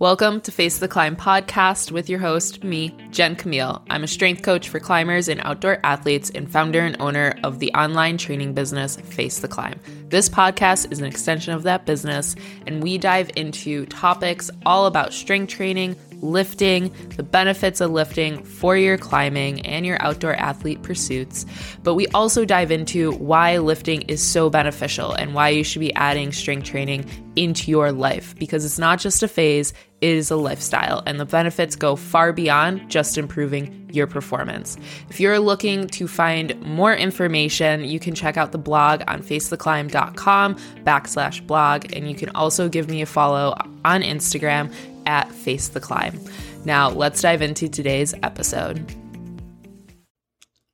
Welcome to Face the Climb podcast with your host, me, Jen Camille. I'm a strength coach for climbers and outdoor athletes and founder and owner of the online training business, Face the Climb. This podcast is an extension of that business, and we dive into topics all about strength training, lifting, the benefits of lifting for your climbing and your outdoor athlete pursuits. But we also dive into why lifting is so beneficial and why you should be adding strength training into your life because it's not just a phase, it is a lifestyle, and the benefits go far beyond just improving your performance. If you're looking to find more information, you can check out the blog on facetheclimb.com backslash blog, and you can also give me a follow on Instagram at Face the Climb. Now, let's dive into today's episode.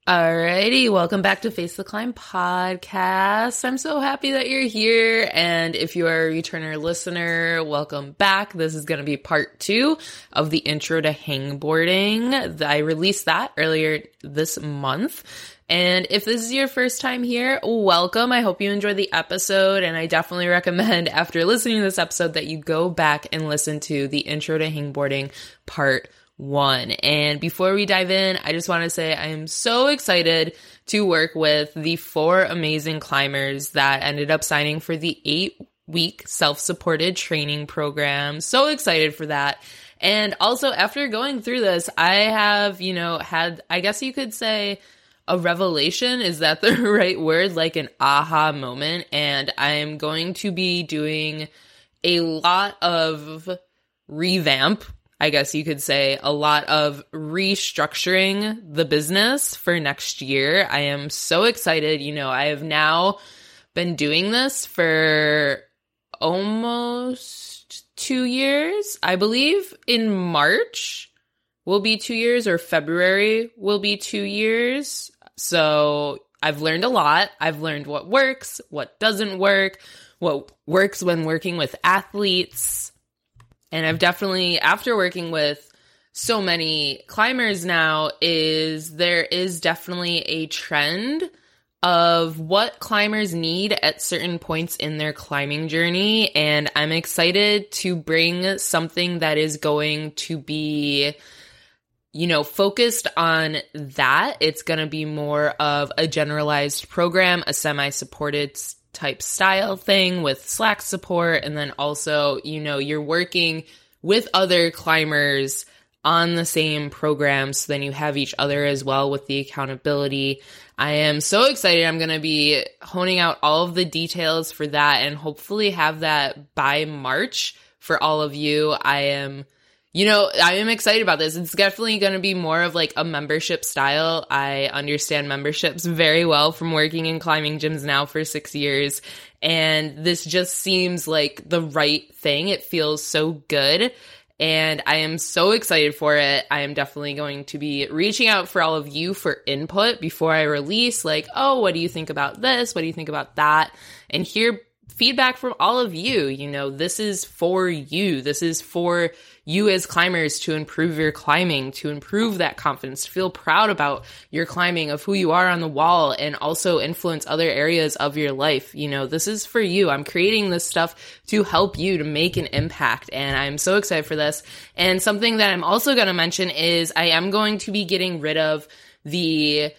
Alrighty, welcome back to Face the Climb podcast. I'm so happy that you're here. And if you are a returner listener, welcome back. This is going to be part two of the intro to hangboarding. I released that earlier this month. And if this is your first time here, welcome. I hope you enjoyed the episode. And I definitely recommend after listening to this episode that you go back and listen to the intro to hangboarding part one. And before we dive in, I just want to say I am so excited to work with the four amazing climbers that ended up signing for the eight week self supported training program. So excited for that. And also, after going through this, I have, you know, had, I guess you could say, a revelation is that the right word like an aha moment. And i'm going to be doing a lot of revamp i guess you could say a lot of restructuring the business for next year. I am so excited. You know i have now been doing this for almost 2 years i believe. In march will be 2 years or february will be 2 years so I've learned a lot. I've learned what works, what doesn't work, what works when working with athletes. And I've definitely, after working with so many climbers now, is there is definitely a trend of what climbers need at certain points in their climbing journey. And I'm excited to bring something that is going to be you know, focused on that, it's going to be more of a generalized program, a semi supported type style thing with Slack support. And then also, you know, you're working with other climbers on the same program. So then you have each other as well with the accountability. I am so excited. I'm going to be honing out all of the details for that and hopefully have that by March for all of you. I am you know, I am excited about this. It's definitely going to be more of like a membership style. I understand memberships very well from working in climbing gyms now for six years. And this just seems like the right thing. It feels so good. And I am so excited for it. I am definitely going to be reaching out for all of you for input before I release, like, oh, what do you think about this? What do you think about that? And hear feedback from all of you. You know, this is for you. This is for you as climbers to improve your climbing, to improve that confidence, to feel proud about your climbing, of who you are on the wall, and also influence other areas of your life. You know, this is for you. I'm creating this stuff to help you to make an impact. And I'm so excited for this. And something that I'm also going to mention is I am going to be getting rid of the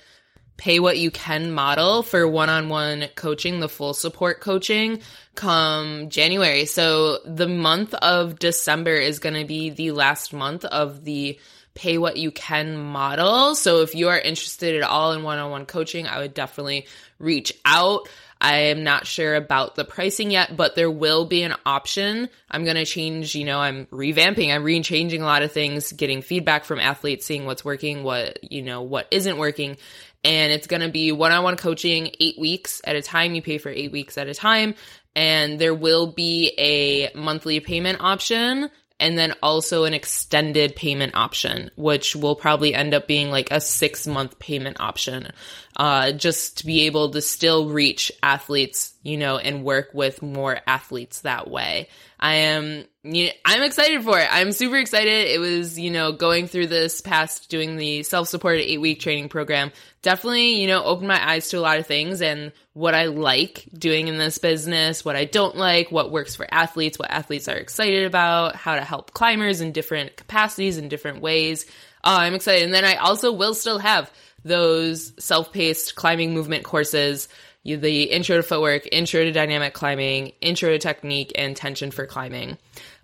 pay what you can model for one-on-one coaching, the full support coaching come January. So the month of December is going to be the last month of the pay what you can model. So if you are interested at all in one-on-one coaching, I would definitely reach out. I am not sure about the pricing yet, but there will be an option. I'm going to change, you know, I'm revamping, I'm re-changing a lot of things, getting feedback from athletes, seeing what's working, what, you know, what isn't working and it's going to be one-on-one coaching 8 weeks at a time. You pay for 8 weeks at a time. And there will be a monthly payment option and then also an extended payment option which will probably end up being like a 6 month payment option uh, just to be able to still reach athletes you know and work with more athletes that way I am you know, I'm excited for it. I'm super excited. It was, you know, going through this past doing the self-supported 8-week training program definitely, you know, opened my eyes to a lot of things and what I like doing in this business, what I don't like, what works for athletes, what athletes are excited about, how to help climbers in different capacities in different ways. Uh, I'm excited. And then I also will still have those self-paced climbing movement courses the intro to footwork, intro to dynamic climbing, intro to technique, and tension for climbing.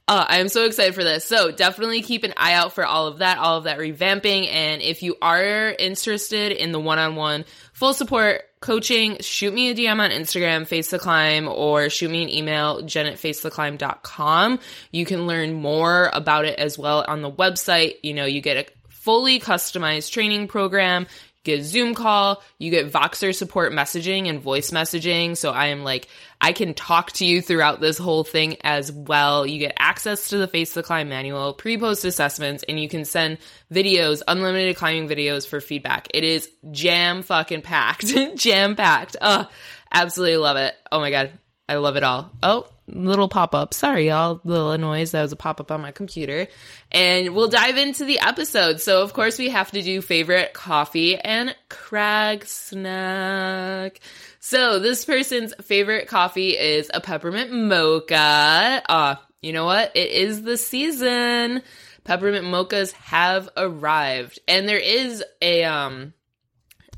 Uh, I'm so excited for this. So definitely keep an eye out for all of that, all of that revamping. And if you are interested in the one-on-one full support coaching, shoot me a DM on Instagram, Face the Climb, or shoot me an email, jen at. You can learn more about it as well on the website. You know, you get a fully customized training program get Zoom call, you get Voxer support messaging and voice messaging. So I am like, I can talk to you throughout this whole thing as well. You get access to the Face the Climb manual, pre post assessments, and you can send videos, unlimited climbing videos for feedback. It is jam fucking packed, jam packed. Oh, absolutely love it. Oh my God. I love it all. Oh, little pop up. Sorry, y'all. Little noise. That was a pop up on my computer. And we'll dive into the episode. So, of course, we have to do favorite coffee and crag snack. So, this person's favorite coffee is a peppermint mocha. Ah, uh, you know what? It is the season. Peppermint mochas have arrived. And there is a, um,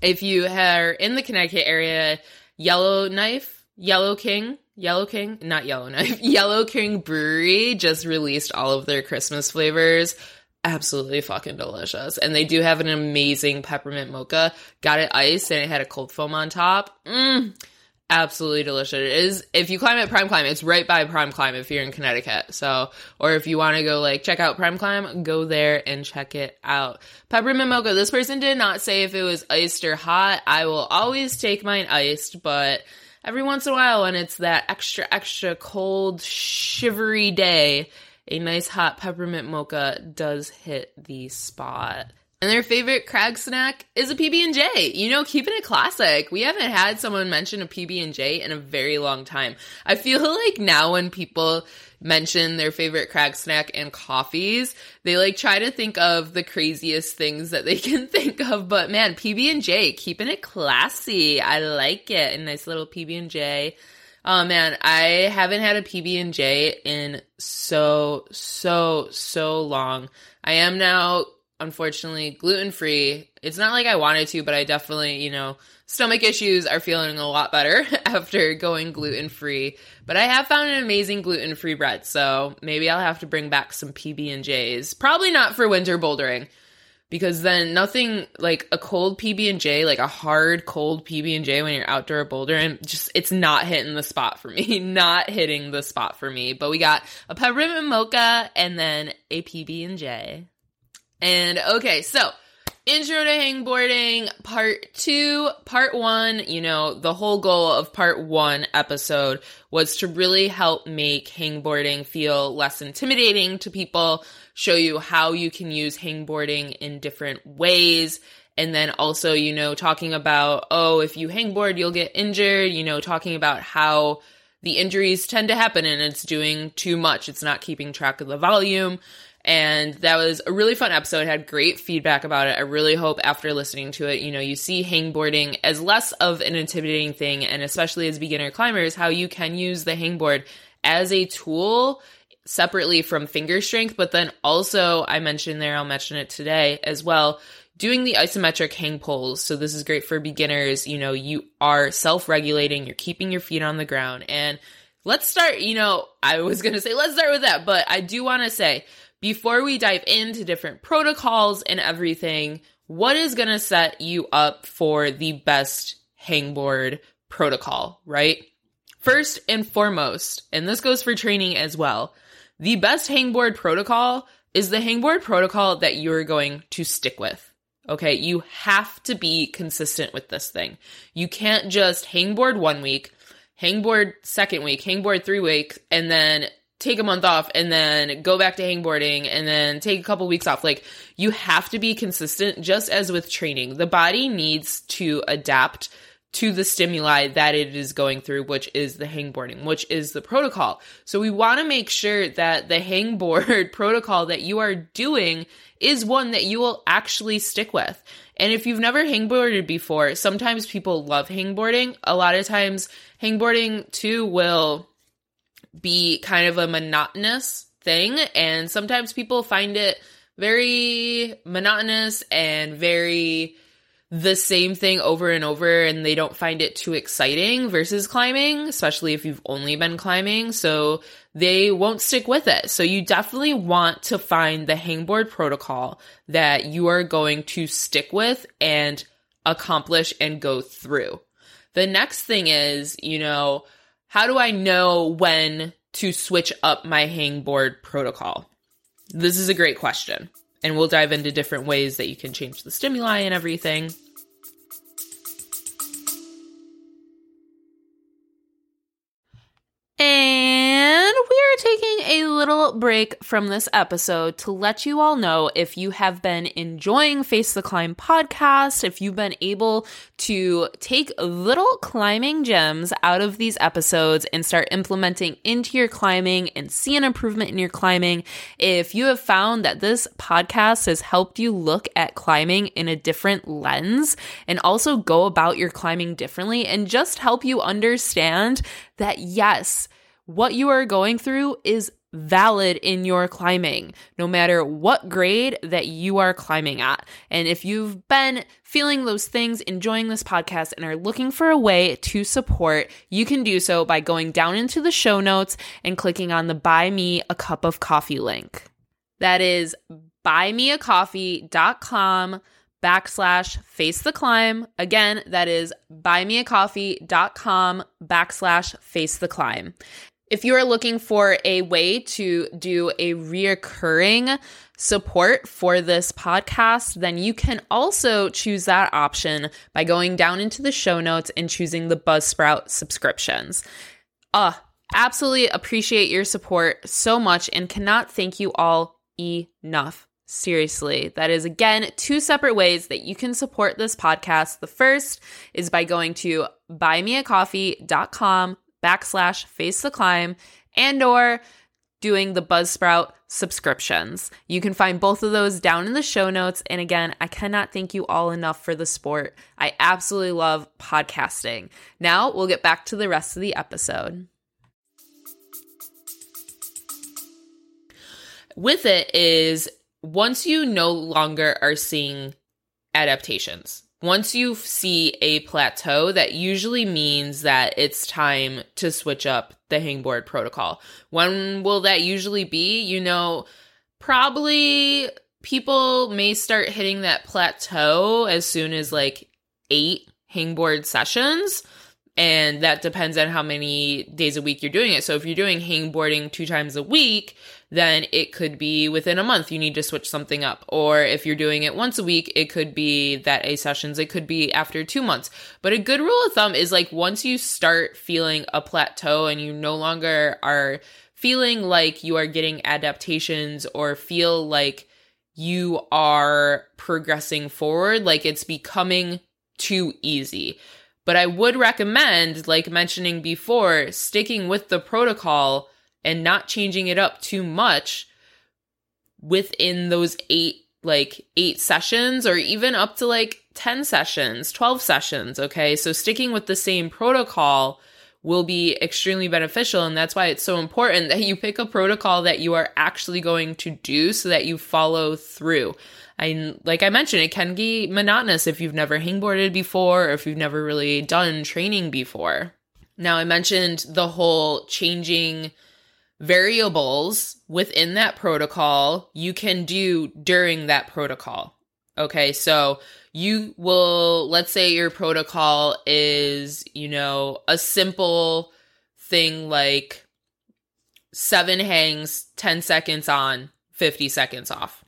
if you are in the Connecticut area, Yellow Knife, Yellow King Yellow King, not Yellow Knife, Yellow King Brewery just released all of their Christmas flavors. Absolutely fucking delicious. And they do have an amazing peppermint mocha. Got it iced and it had a cold foam on top. Mmm. Absolutely delicious. It is if you climb at Prime Climb, it's right by Prime Climb if you're in Connecticut. So, or if you want to go like check out Prime Climb, go there and check it out. Peppermint mocha. This person did not say if it was iced or hot. I will always take mine iced, but every once in a while when it's that extra, extra cold, shivery day, a nice hot peppermint mocha does hit the spot. And their favorite crag snack is a PB&J. You know, keeping it classic. We haven't had someone mention a PB&J in a very long time. I feel like now when people mention their favorite crag snack and coffees. They like try to think of the craziest things that they can think of, but man, PB and J keeping it classy. I like it. A nice little PB and J. Oh man, I haven't had a PB and J in so so so long. I am now unfortunately gluten free. It's not like I wanted to, but I definitely, you know, stomach issues are feeling a lot better after going gluten free. But I have found an amazing gluten free bread, so maybe I'll have to bring back some PB and J's. Probably not for winter bouldering, because then nothing like a cold PB and J, like a hard cold PB and J when you're outdoor bouldering, just it's not hitting the spot for me. not hitting the spot for me. But we got a peppermint mocha and then a PB and J. And okay, so Intro to Hangboarding Part 2. Part 1, you know, the whole goal of Part 1 episode was to really help make hangboarding feel less intimidating to people, show you how you can use hangboarding in different ways. And then also, you know, talking about, oh, if you hangboard, you'll get injured, you know, talking about how the injuries tend to happen and it's doing too much. It's not keeping track of the volume and that was a really fun episode. I had great feedback about it. I really hope after listening to it, you know, you see hangboarding as less of an intimidating thing, and especially as beginner climbers, how you can use the hangboard as a tool separately from finger strength. But then also, I mentioned there, I'll mention it today as well. Doing the isometric hang pulls. So this is great for beginners. You know, you are self regulating, you're keeping your feet on the ground. And let's start, you know, I was going to say, let's start with that, but I do want to say, before we dive into different protocols and everything, what is going to set you up for the best hangboard protocol, right? First and foremost, and this goes for training as well, the best hangboard protocol is the hangboard protocol that you're going to stick with. Okay, you have to be consistent with this thing. You can't just hangboard one week, hangboard second week, hangboard three weeks, and then take a month off and then go back to hangboarding and then take a couple weeks off. Like you have to be consistent just as with training. The body needs to adapt to the stimuli that it is going through, which is the hangboarding, which is the protocol. So we want to make sure that the hangboard protocol that you are doing is one that you will actually stick with. And if you've never hangboarded before, sometimes people love hangboarding. A lot of times hangboarding too will be kind of a monotonous thing. And sometimes people find it very monotonous and very the same thing over and over and they don't find it too exciting versus climbing, especially if you've only been climbing. So they won't stick with it. So you definitely want to find the hangboard protocol that you are going to stick with and accomplish and go through. The next thing is, you know, how do I know when to switch up my hangboard protocol? This is a great question. And we'll dive into different ways that you can change the stimuli and everything. Little break from this episode to let you all know if you have been enjoying Face the Climb podcast, if you've been able to take little climbing gems out of these episodes and start implementing into your climbing and see an improvement in your climbing, if you have found that this podcast has helped you look at climbing in a different lens and also go about your climbing differently and just help you understand that yes, what you are going through is valid in your climbing, no matter what grade that you are climbing at. And if you've been feeling those things, enjoying this podcast, and are looking for a way to support, you can do so by going down into the show notes and clicking on the Buy Me a Cup of Coffee link. That is buymeacoffee.com backslash face the climb. Again, that is buymeacoffee.com backslash face the climb. If you are looking for a way to do a reoccurring support for this podcast, then you can also choose that option by going down into the show notes and choosing the Buzzsprout subscriptions. Uh, absolutely appreciate your support so much and cannot thank you all enough. Seriously, that is again two separate ways that you can support this podcast. The first is by going to buymeacoffee.com backslash face the climb and or doing the Buzzsprout subscriptions. You can find both of those down in the show notes. And again, I cannot thank you all enough for the support. I absolutely love podcasting. Now we'll get back to the rest of the episode. With it is once you no longer are seeing adaptations, once you see a plateau, that usually means that it's time to switch up the hangboard protocol. When will that usually be? You know, probably people may start hitting that plateau as soon as like eight hangboard sessions. And that depends on how many days a week you're doing it. So if you're doing hangboarding two times a week, then it could be within a month you need to switch something up. Or if you're doing it once a week, it could be that A sessions, it could be after two months. But a good rule of thumb is like once you start feeling a plateau and you no longer are feeling like you are getting adaptations or feel like you are progressing forward, like it's becoming too easy. But I would recommend, like mentioning before, sticking with the protocol and not changing it up too much within those eight like eight sessions or even up to like 10 sessions, 12 sessions. Okay. So sticking with the same protocol will be extremely beneficial. And that's why it's so important that you pick a protocol that you are actually going to do so that you follow through. And like I mentioned, it can be monotonous if you've never hangboarded before or if you've never really done training before. Now, I mentioned the whole changing variables within that protocol you can do during that protocol. Okay, so you will, let's say your protocol is, you know, a simple thing like seven hangs, 10 seconds on, 50 seconds off.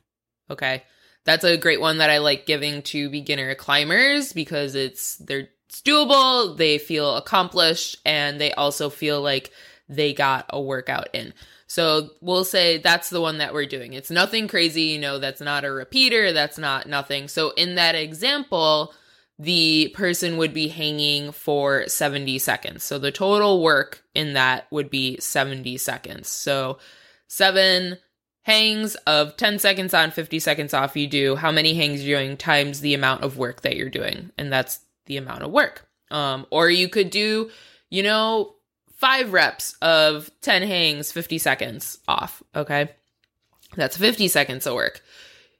Okay, that's a great one that I like giving to beginner climbers because it's, they're, it's doable, they feel accomplished, and they also feel like they got a workout in. So we'll say that's the one that we're doing. It's nothing crazy, you know, that's not a repeater, that's not nothing. So in that example, the person would be hanging for 70 seconds. So the total work in that would be 70 seconds. So seven hangs of 10 seconds on, 50 seconds off. You do how many hangs you're doing times the amount of work that you're doing. And that's the amount of work. Um, or you could do, you know, five reps of 10 hangs, 50 seconds off. Okay. That's 50 seconds of work.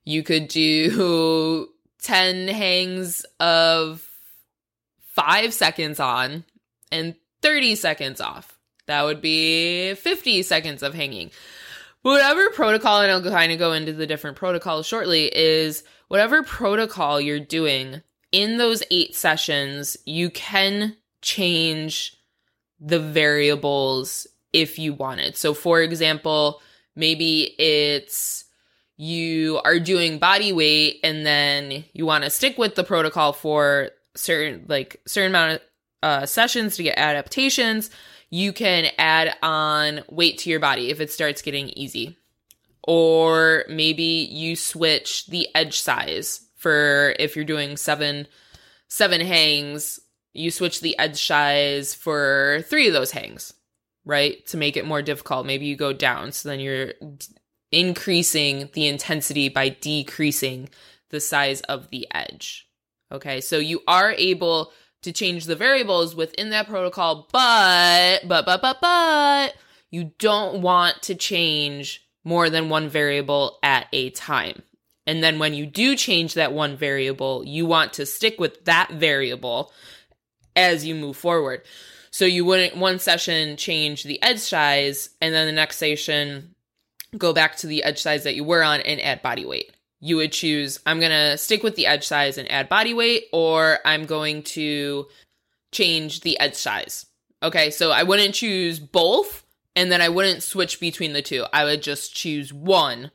You could do 10 hangs of five seconds on and 30 seconds off. That would be 50 seconds of hanging. Whatever protocol, and I'll kind of go into the different protocols shortly, is whatever protocol you're doing in those eight sessions, you can change the variables if you wanted. So, for example, maybe it's you are doing body weight and then you want to stick with the protocol for certain like certain amount of uh, sessions to get adaptations you can add on weight to your body if it starts getting easy. Or maybe you switch the edge size for if you're doing seven seven hangs you switch the edge size for three of those hangs right? To make it more difficult. Maybe you go down. So then you're increasing the intensity by decreasing the size of the edge. Okay, so you are able to change the variables within that protocol, but, but, but, but, but, you don't want to change more than one variable at a time. And then when you do change that one variable, you want to stick with that variable as you move forward. So you wouldn't one session change the edge size and then the next session go back to the edge size that you were on and add body weight. You would choose, I'm going to stick with the edge size and add body weight, or I'm going to change the edge size. Okay, so I wouldn't choose both and then I wouldn't switch between the two. I would just choose one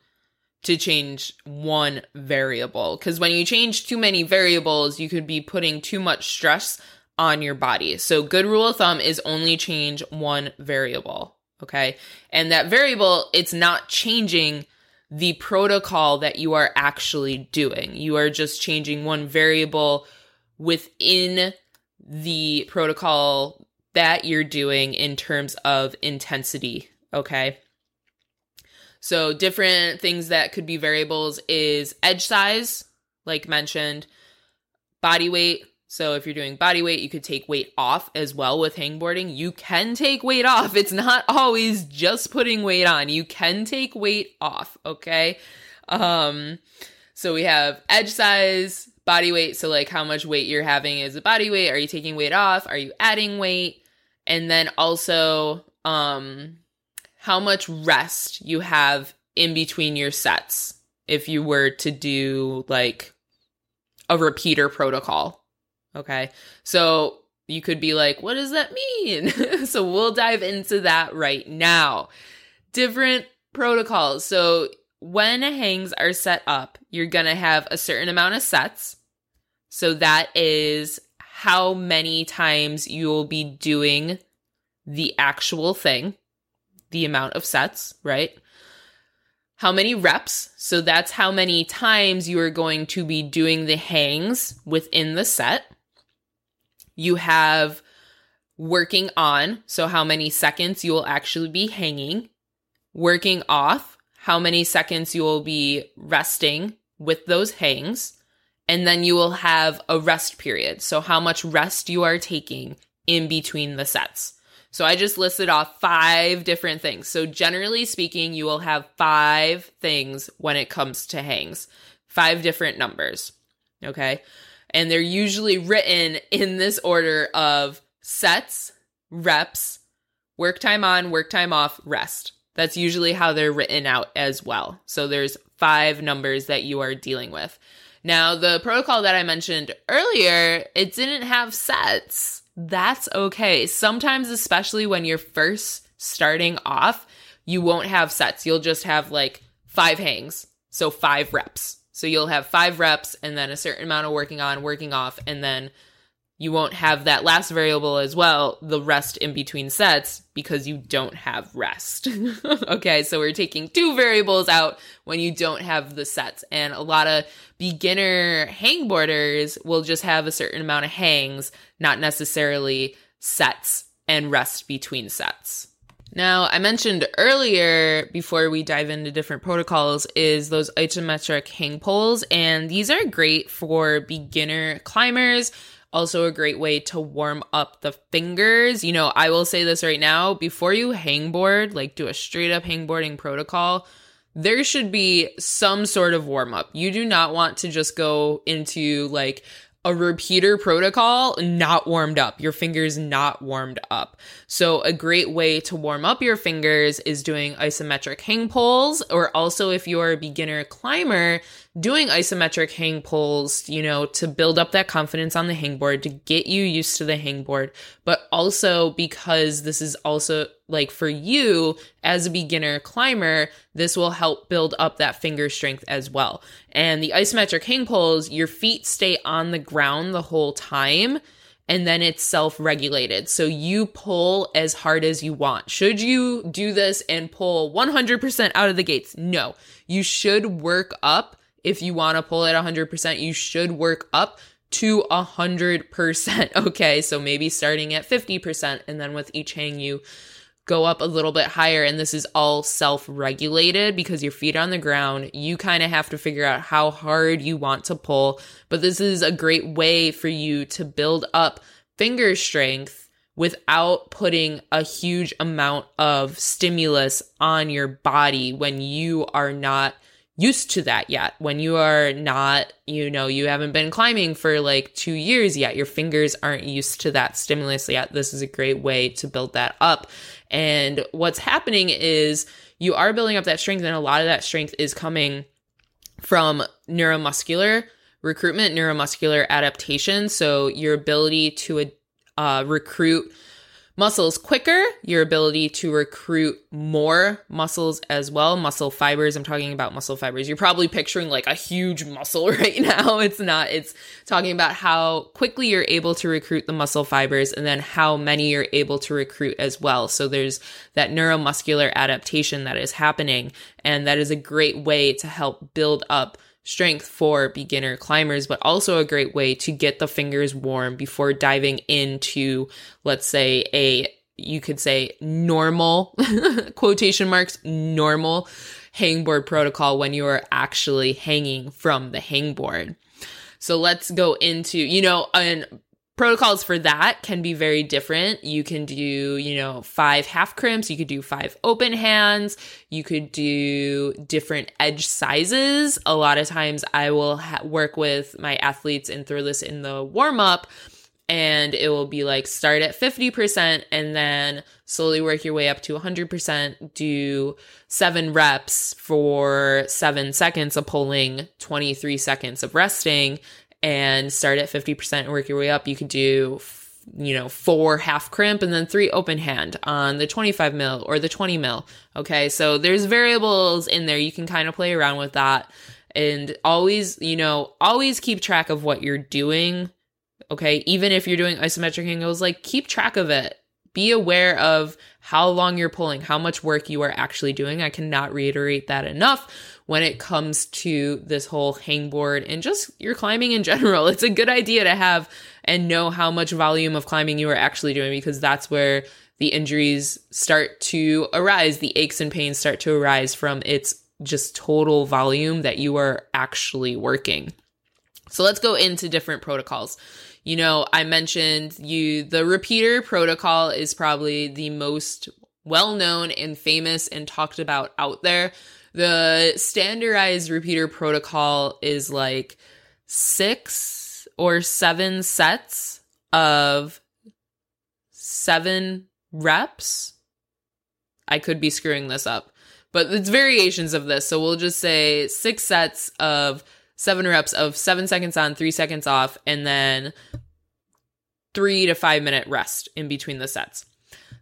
to change one variable. Because when you change too many variables, you could be putting too much stress on your body. So, good rule of thumb is only change one variable. Okay. And that variable, it's not changing the protocol that you are actually doing. You are just changing one variable within the protocol that you're doing in terms of intensity. Okay. So, different things that could be variables is edge size, like mentioned, body weight, so if you're doing body weight, you could take weight off as well with hangboarding. You can take weight off. It's not always just putting weight on. You can take weight off, okay? Um so we have edge size, body weight, so like how much weight you're having is a body weight, are you taking weight off? Are you adding weight? And then also um how much rest you have in between your sets if you were to do like a repeater protocol Okay. So you could be like, what does that mean? so we'll dive into that right now. Different protocols. So when hangs are set up, you're going to have a certain amount of sets. So that is how many times you'll be doing the actual thing, the amount of sets, right? How many reps? So that's how many times you are going to be doing the hangs within the set you have working on, so how many seconds you will actually be hanging, working off, how many seconds you will be resting with those hangs, and then you will have a rest period. So, how much rest you are taking in between the sets. So, I just listed off five different things. So, generally speaking, you will have five things when it comes to hangs, five different numbers. Okay and they're usually written in this order of sets, reps, work time on, work time off, rest. That's usually how they're written out as well. So there's five numbers that you are dealing with. Now, the protocol that I mentioned earlier, it didn't have sets. That's okay. Sometimes, especially when you're first starting off, you won't have sets. You'll just have like five hangs. So five reps. So you'll have five reps and then a certain amount of working on, working off, and then you won't have that last variable as well, the rest in between sets, because you don't have rest. okay, so we're taking two variables out when you don't have the sets. And a lot of beginner hangboarders will just have a certain amount of hangs, not necessarily sets and rest between sets. Now, I mentioned earlier before we dive into different protocols is those isometric hang pulls, and these are great for beginner climbers also a great way to warm up the fingers. You know, I will say this right now before you hangboard, like do a straight up hangboarding protocol, there should be some sort of warm up. You do not want to just go into like a repeater protocol not warmed up, your fingers not warmed up. So, a great way to warm up your fingers is doing isometric hang pulls, or also if you're a beginner climber, doing isometric hang pulls, you know, to build up that confidence on the hangboard, to get you used to the hangboard, but also because this is also like for you as a beginner climber, this will help build up that finger strength as well. And the isometric hang pulls, your feet stay on the ground the whole time and then it's self regulated. So you pull as hard as you want. Should you do this and pull 100% out of the gates? No. You should work up if you want to pull it 100%, you should work up to 100%. Okay, so maybe starting at 50%, and then with each hang, you go up a little bit higher. And this is all self regulated because your feet are on the ground. You kind of have to figure out how hard you want to pull. But this is a great way for you to build up finger strength without putting a huge amount of stimulus on your body when you are not used to that yet. When you are not, you know, you haven't been climbing for like two years yet, your fingers aren't used to that stimulus yet. This is a great way to build that up. And what's happening is you are building up that strength, and a lot of that strength is coming from neuromuscular recruitment, neuromuscular adaptation. So your ability to uh, recruit muscles quicker, your ability to recruit more muscles as well, muscle fibers. I'm talking about muscle fibers. You're probably picturing like a huge muscle right now. It's not, it's talking about how quickly you're able to recruit the muscle fibers and then how many you're able to recruit as well. So there's that neuromuscular adaptation that is happening. And that is a great way to help build up strength for beginner climbers, but also a great way to get the fingers warm before diving into, let's say, a you could say normal quotation marks normal hangboard protocol when you are actually hanging from the hangboard. So let's go into, you know, and protocols for that can be very different. You can do, you know, five half crimps, you could do five open hands, you could do different edge sizes. A lot of times I will ha- work with my athletes and throw this in the warm up and it will be like start at 50% and then slowly work your way up to 100%. Do seven reps for seven seconds of pulling, 23 seconds of resting, and start at 50% and work your way up. You could do, you know, four half crimp and then three open hand on the 25 mil or the 20 mil. Okay. So there's variables in there. You can kind of play around with that and always, you know, always keep track of what you're doing. Okay. Even if you're doing isometric angles, like keep track of it. Be aware of how long you're pulling, how much work you are actually doing. I cannot reiterate that enough when it comes to this whole hangboard and just your climbing in general. It's a good idea to have and know how much volume of climbing you are actually doing because that's where the injuries start to arise, the aches and pains start to arise from its just total volume that you are actually working. So let's go into different protocols. You know, I mentioned you the repeater protocol is probably the most well known and famous and talked about out there. The standardized repeater protocol is like six or seven sets of seven reps. I could be screwing this up, but it's variations of this. So we'll just say six sets of seven reps of seven seconds on, three seconds off, and then three to five minute rest in between the sets.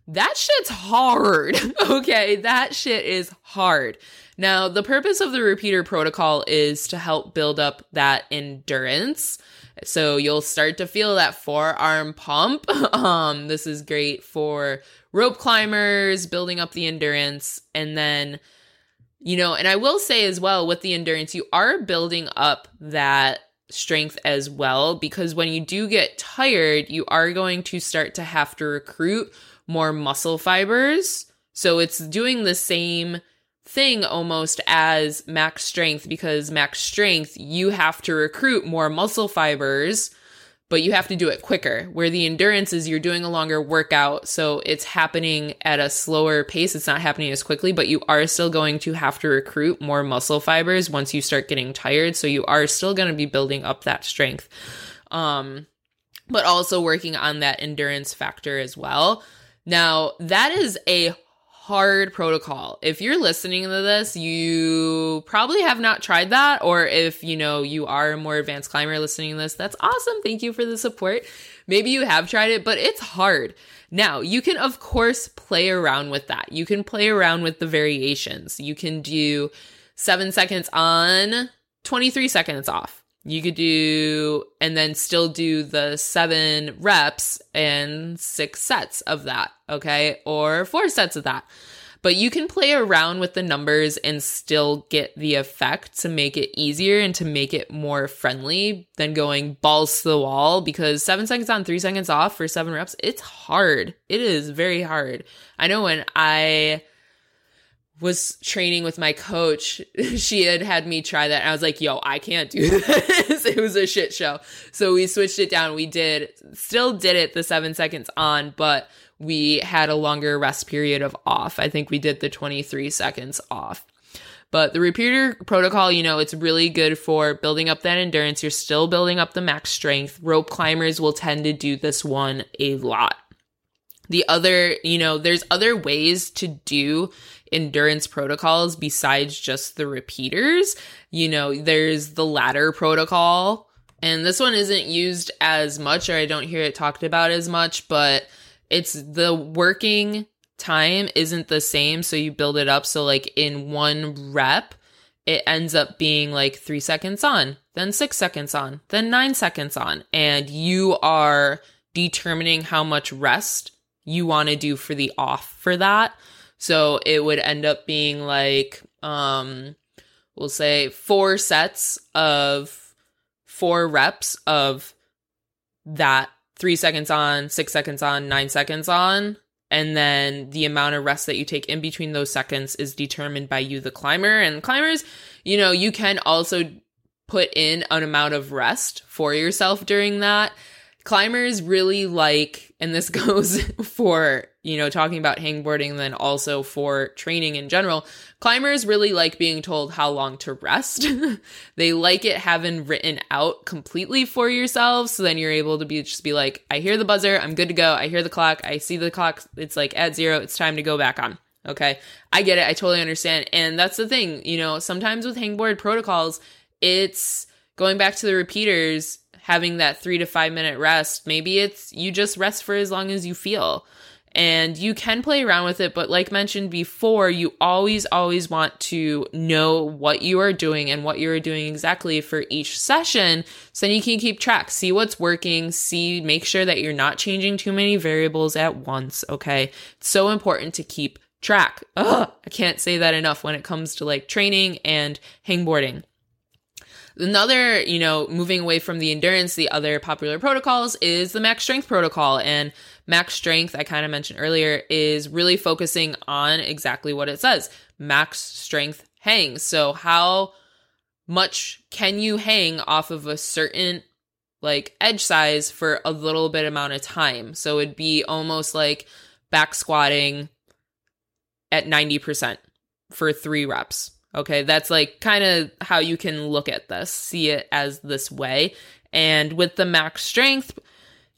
That shit's hard. okay. That shit is hard. Now, the purpose of the repeater protocol is to help build up that endurance. So you'll start to feel that forearm pump. Um, this is great for rope climbers, building up the endurance, and then you know, and I will say as well with the endurance, you are building up that strength as well because when you do get tired, you are going to start to have to recruit more muscle fibers. So it's doing the same thing almost as max strength because max strength, you have to recruit more muscle fibers but you have to do it quicker. Where the endurance is you're doing a longer workout, so it's happening at a slower pace. It's not happening as quickly, but you are still going to have to recruit more muscle fibers once you start getting tired. So you are still going to be building up that strength. Um, but also working on that endurance factor as well. Now, that is a hard protocol. If you're listening to this, you probably have not tried that. Or if, you know, you are a more advanced climber listening to this, that's awesome. Thank you for the support. Maybe you have tried it, but it's hard. Now, you can, of course, play around with that. You can play around with the variations. You can do seven seconds on, 23 seconds off you could do and then still do the seven reps and six sets of that, okay? Or four sets of that. But you can play around with the numbers and still get the effect to make it easier and to make it more friendly than going balls to the wall because seven seconds on, three seconds off for seven reps, it's hard. It is very hard. I know when I was training with my coach, she had had me try that. I was like, yo, I can't do this. it was a shit show. So we switched it down. We did, still did it the seven seconds on, but we had a longer rest period of off. I think we did the 23 seconds off. But the repeater protocol, you know, it's really good for building up that endurance. You're still building up the max strength. Rope climbers will tend to do this one a lot. The other, you know, there's other ways to do endurance protocols besides just the repeaters. You know, there's the ladder protocol, and this one isn't used as much, or I don't hear it talked about as much, but it's the working time isn't the same. So you build it up. So, like in one rep, it ends up being like three seconds on, then six seconds on, then nine seconds on. And you are determining how much rest you want to do for the off for that. So it would end up being like, um, we'll say four sets of four reps of that three seconds on, six seconds on, nine seconds on. And then the amount of rest that you take in between those seconds is determined by you, the climber. And climbers, you know, you can also put in an amount of rest for yourself during that. Climbers really like, and this goes for you know, talking about hangboarding, then also for training in general, climbers really like being told how long to rest. they like it having written out completely for yourself. So then you're able to be just be like, I hear the buzzer, I'm good to go. I hear the clock, I see the clock, it's like at zero, it's time to go back on. Okay. I get it. I totally understand. And that's the thing, you know, sometimes with hangboard protocols, it's going back to the repeaters, having that three to five minute rest. Maybe it's you just rest for as long as you feel and you can play around with it but like mentioned before you always always want to know what you are doing and what you are doing exactly for each session so then you can keep track. See what's working. See make sure that you're not changing too many variables at once okay? It's so important to keep track. Ugh, i can't say that enough when it comes to like training and hangboarding Another, you know, moving away from the endurance, the other popular protocols is the max strength protocol. And max strength, I kind of mentioned earlier, is really focusing on exactly what it says max strength hang. So, how much can you hang off of a certain like edge size for a little bit amount of time? So, it'd be almost like back squatting at 90% for three reps Okay, that's like kind of how you can look at this, see it as this way. And with the max strength,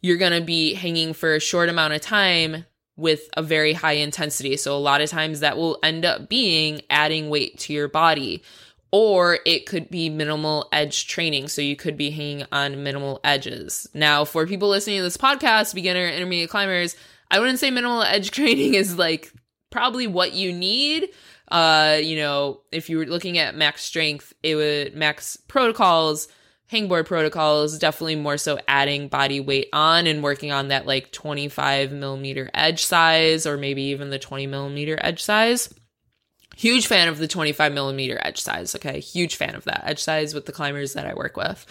you're going to be hanging for a short amount of time with a very high intensity. So a lot of times that will end up being adding weight to your body. Or it could be minimal edge training. So you could be hanging on minimal edges. Now, for people listening to this podcast, beginner, intermediate climbers, I wouldn't say minimal edge training is like probably what you need Uh, you know, if you were looking at max strength, it would max protocols, hangboard protocols, definitely more so adding body weight on and working on that like 25 millimeter edge size or maybe even the 20 millimeter edge size. Huge fan of the 25 millimeter edge size. Okay. Huge fan of that edge size with the climbers that I work with.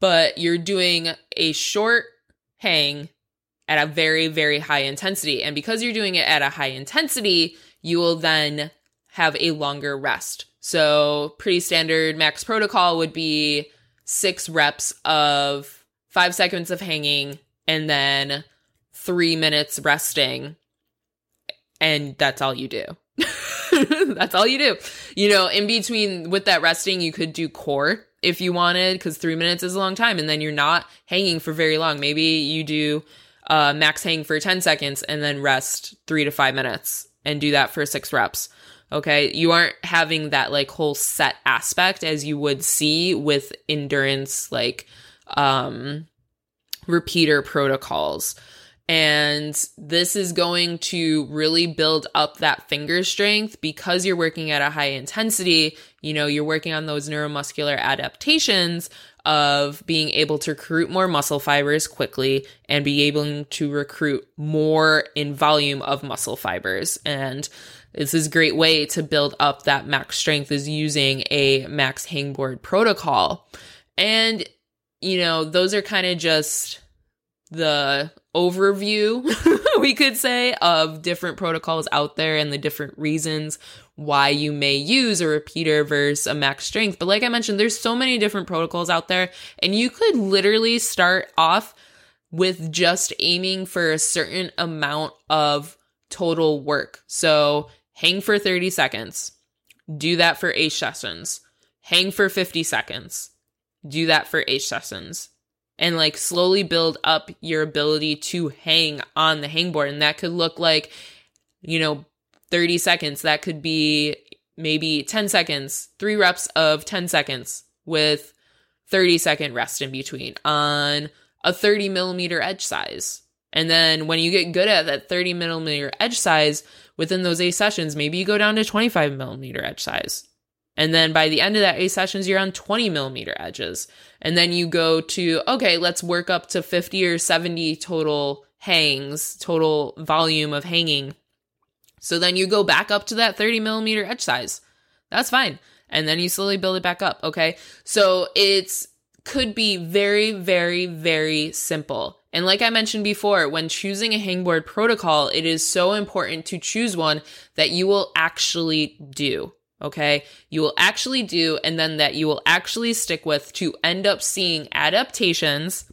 But you're doing a short hang at a very, very high intensity. And because you're doing it at a high intensity, you will then have a longer rest. So, pretty standard max protocol would be six reps of five seconds of hanging and then three minutes resting. And that's all you do. that's all you do. You know, in between with that resting, you could do core if you wanted, because three minutes is a long time. And then you're not hanging for very long. Maybe you do uh, max hang for 10 seconds and then rest three to five minutes and do that for six reps. Okay. You aren't having that like whole set aspect as you would see with endurance, like, um, repeater protocols. And this is going to really build up that finger strength because you're working at a high intensity. You know, you're working on those neuromuscular adaptations of being able to recruit more muscle fibers quickly and be able to recruit more in volume of muscle fibers. And this is a great way to build up that max strength is using a max hangboard protocol. And, you know, those are kind of just the overview, we could say, of different protocols out there and the different reasons why you may use a repeater versus a max strength. But like I mentioned, there's so many different protocols out there, and you could literally start off with just aiming for a certain amount of total work. So hang for 30 seconds, do that for eight sessions, hang for 50 seconds, do that for eight sessions and like slowly build up your ability to hang on the hangboard. And that could look like, you know, 30 seconds. That could be maybe 10 seconds, three reps of 10 seconds with 30 second rest in between on a 30 millimeter edge size. And then when you get good at that 30 millimeter edge size within those eight sessions, maybe you go down to 25 millimeter edge size. And then by the end of that eight sessions, you're on 20 millimeter edges. And then you go to, okay, let's work up to 50 or 70 total hangs, total volume of hanging. So then you go back up to that 30 millimeter edge size. That's fine. And then you slowly build it back up. Okay. So it's could be very, very, very simple. And like I mentioned before, when choosing a hangboard protocol, it is so important to choose one that you will actually do okay, you will actually do, and then that you will actually stick with to end up seeing adaptations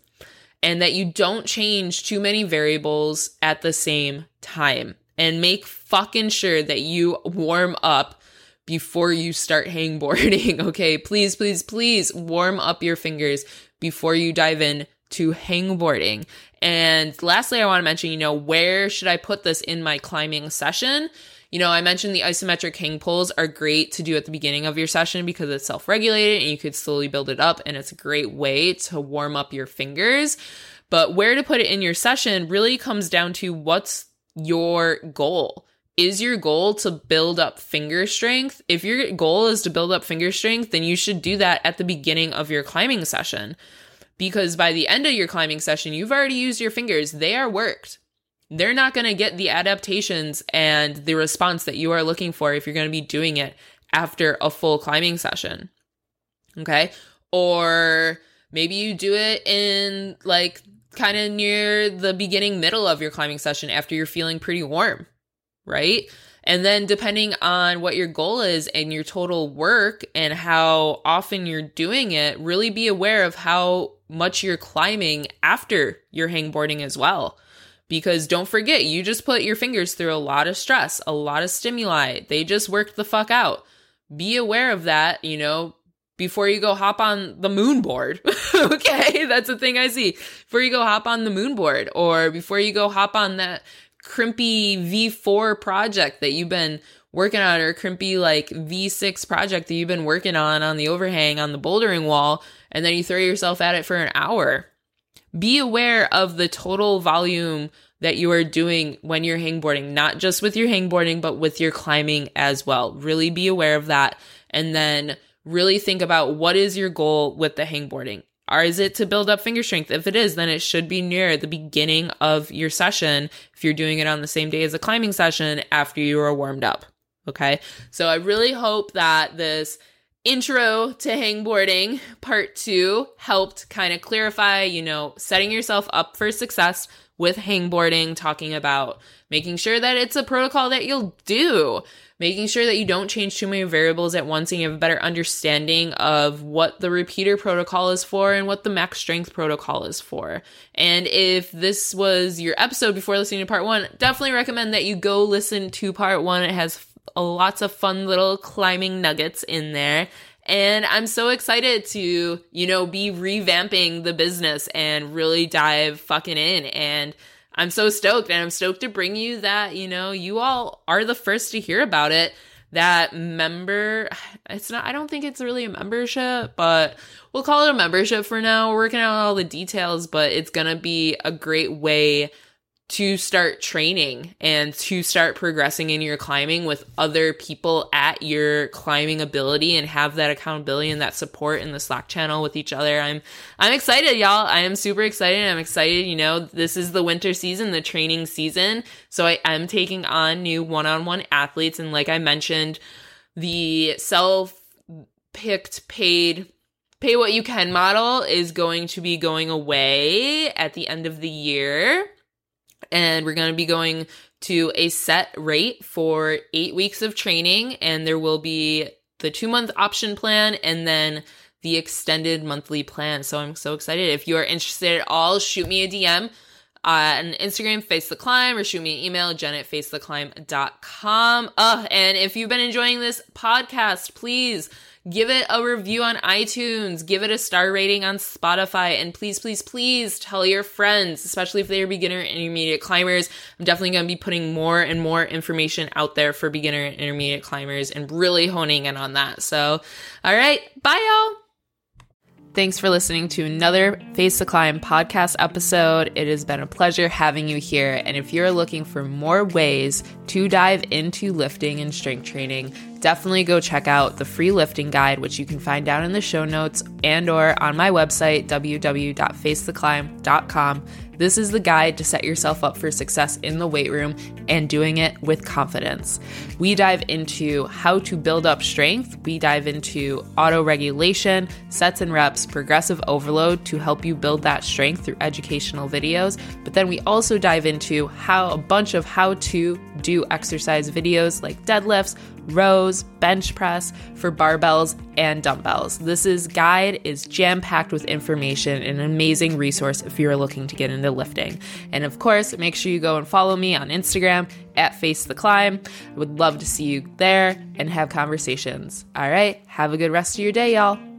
and that you don't change too many variables at the same time. And make fucking sure that you warm up before you start hangboarding. Okay, please, please, please warm up your fingers before you dive in to hangboarding. And lastly, I want to mention, you know, where should I put this in my climbing session? You know, I mentioned the isometric hang pulls are great to do at the beginning of your session because it's self regulated and you could slowly build it up, and it's a great way to warm up your fingers. But where to put it in your session really comes down to what's your goal. Is your goal to build up finger strength? If your goal is to build up finger strength, then you should do that at the beginning of your climbing session. Because by the end of your climbing session, you've already used your fingers, they are worked they're not going to get the adaptations and the response that you are looking for if you're going to be doing it after a full climbing session. Okay. Or maybe you do it in like kind of near the beginning, middle of your climbing session after you're feeling pretty warm, right? And then depending on what your goal is and your total work and how often you're doing it, really be aware of how much you're climbing after your hangboarding as well. Because don't forget, you just put your fingers through a lot of stress, a lot of stimuli. They just worked the fuck out. Be aware of that, you know, before you go hop on the moon board. okay, that's a thing I see. Before you go hop on the moon board or before you go hop on that crimpy V4 project that you've been working on or crimpy like V6 project that you've been working on on the overhang on the bouldering wall and then you throw yourself at it for an hour be aware of the total volume that you are doing when you're hangboarding, not just with your hangboarding, but with your climbing as well. Really be aware of that. And then really think about what is your goal with the hangboarding. Or is it to build up finger strength? If it is, then it should be near the beginning of your session if you're doing it on the same day as a climbing session after you are warmed up. Okay. So I really hope that this intro to hangboarding part two helped kind of clarify, you know, setting yourself up for success with hangboarding, talking about making sure that it's a protocol that you'll do, making sure that you don't change too many variables at once and you have a better understanding of what the repeater protocol is for and what the max strength protocol is for. And if this was your episode before listening to part one, definitely recommend that you go listen to part one. It has lots of fun little climbing nuggets in there. And I'm so excited to, you know, be revamping the business and really dive fucking in. And I'm so stoked. And I'm stoked to bring you that, you know, you all are the first to hear about it. That member, it's not, I don't think it's really a membership, but we'll call it a membership for now. We're working out all the details, but it's going to be a great way to start training and to start progressing in your climbing with other people at your climbing ability and have that accountability and that support in the Slack channel with each other. I'm I'm excited, y'all. I am super excited. I'm excited, you know, this is the winter season, the training season. So I am taking on new one-on-one athletes and like I mentioned, the self picked paid pay what you can model is going to be going away at the end of the year and we're going to be going to a set rate for eight weeks of training, and there will be the two month option plan and then the extended monthly plan. So I'm so excited. If you are interested at all, shoot me a DM on Instagram, Face the Climb, or shoot me an email, jen at facetheclimb.com. Uh, and if you've been enjoying this podcast, please Give it a review on iTunes, give it a star rating on Spotify, and please, please, please tell your friends, especially if they are beginner and intermediate climbers. I'm definitely going to be putting more and more information out there for beginner and intermediate climbers and really honing in on that. So, all right, bye, y'all. Thanks for listening to another Face the Climb podcast episode. It has been a pleasure having you here. And if you're looking for more ways to dive into lifting and strength training, definitely go check out the free lifting guide, which you can find down in the show notes and or on my website, www.facetheclimb.com. This is the guide to set yourself up for success in the weight room and doing it with confidence. We dive into how to build up strength, we dive into auto regulation, sets and reps, progressive overload to help you build that strength through educational videos. But then we also dive into how a bunch of how to do exercise videos like deadlifts, rows, bench press for barbells and dumbbells. This is guide is jam-packed with information and an amazing resource if you're looking to get into lifting. And of course, make sure you go and follow me on Instagram at Face the Climb. I would love to see you there and have conversations. All right, have a good rest of your day, y'all.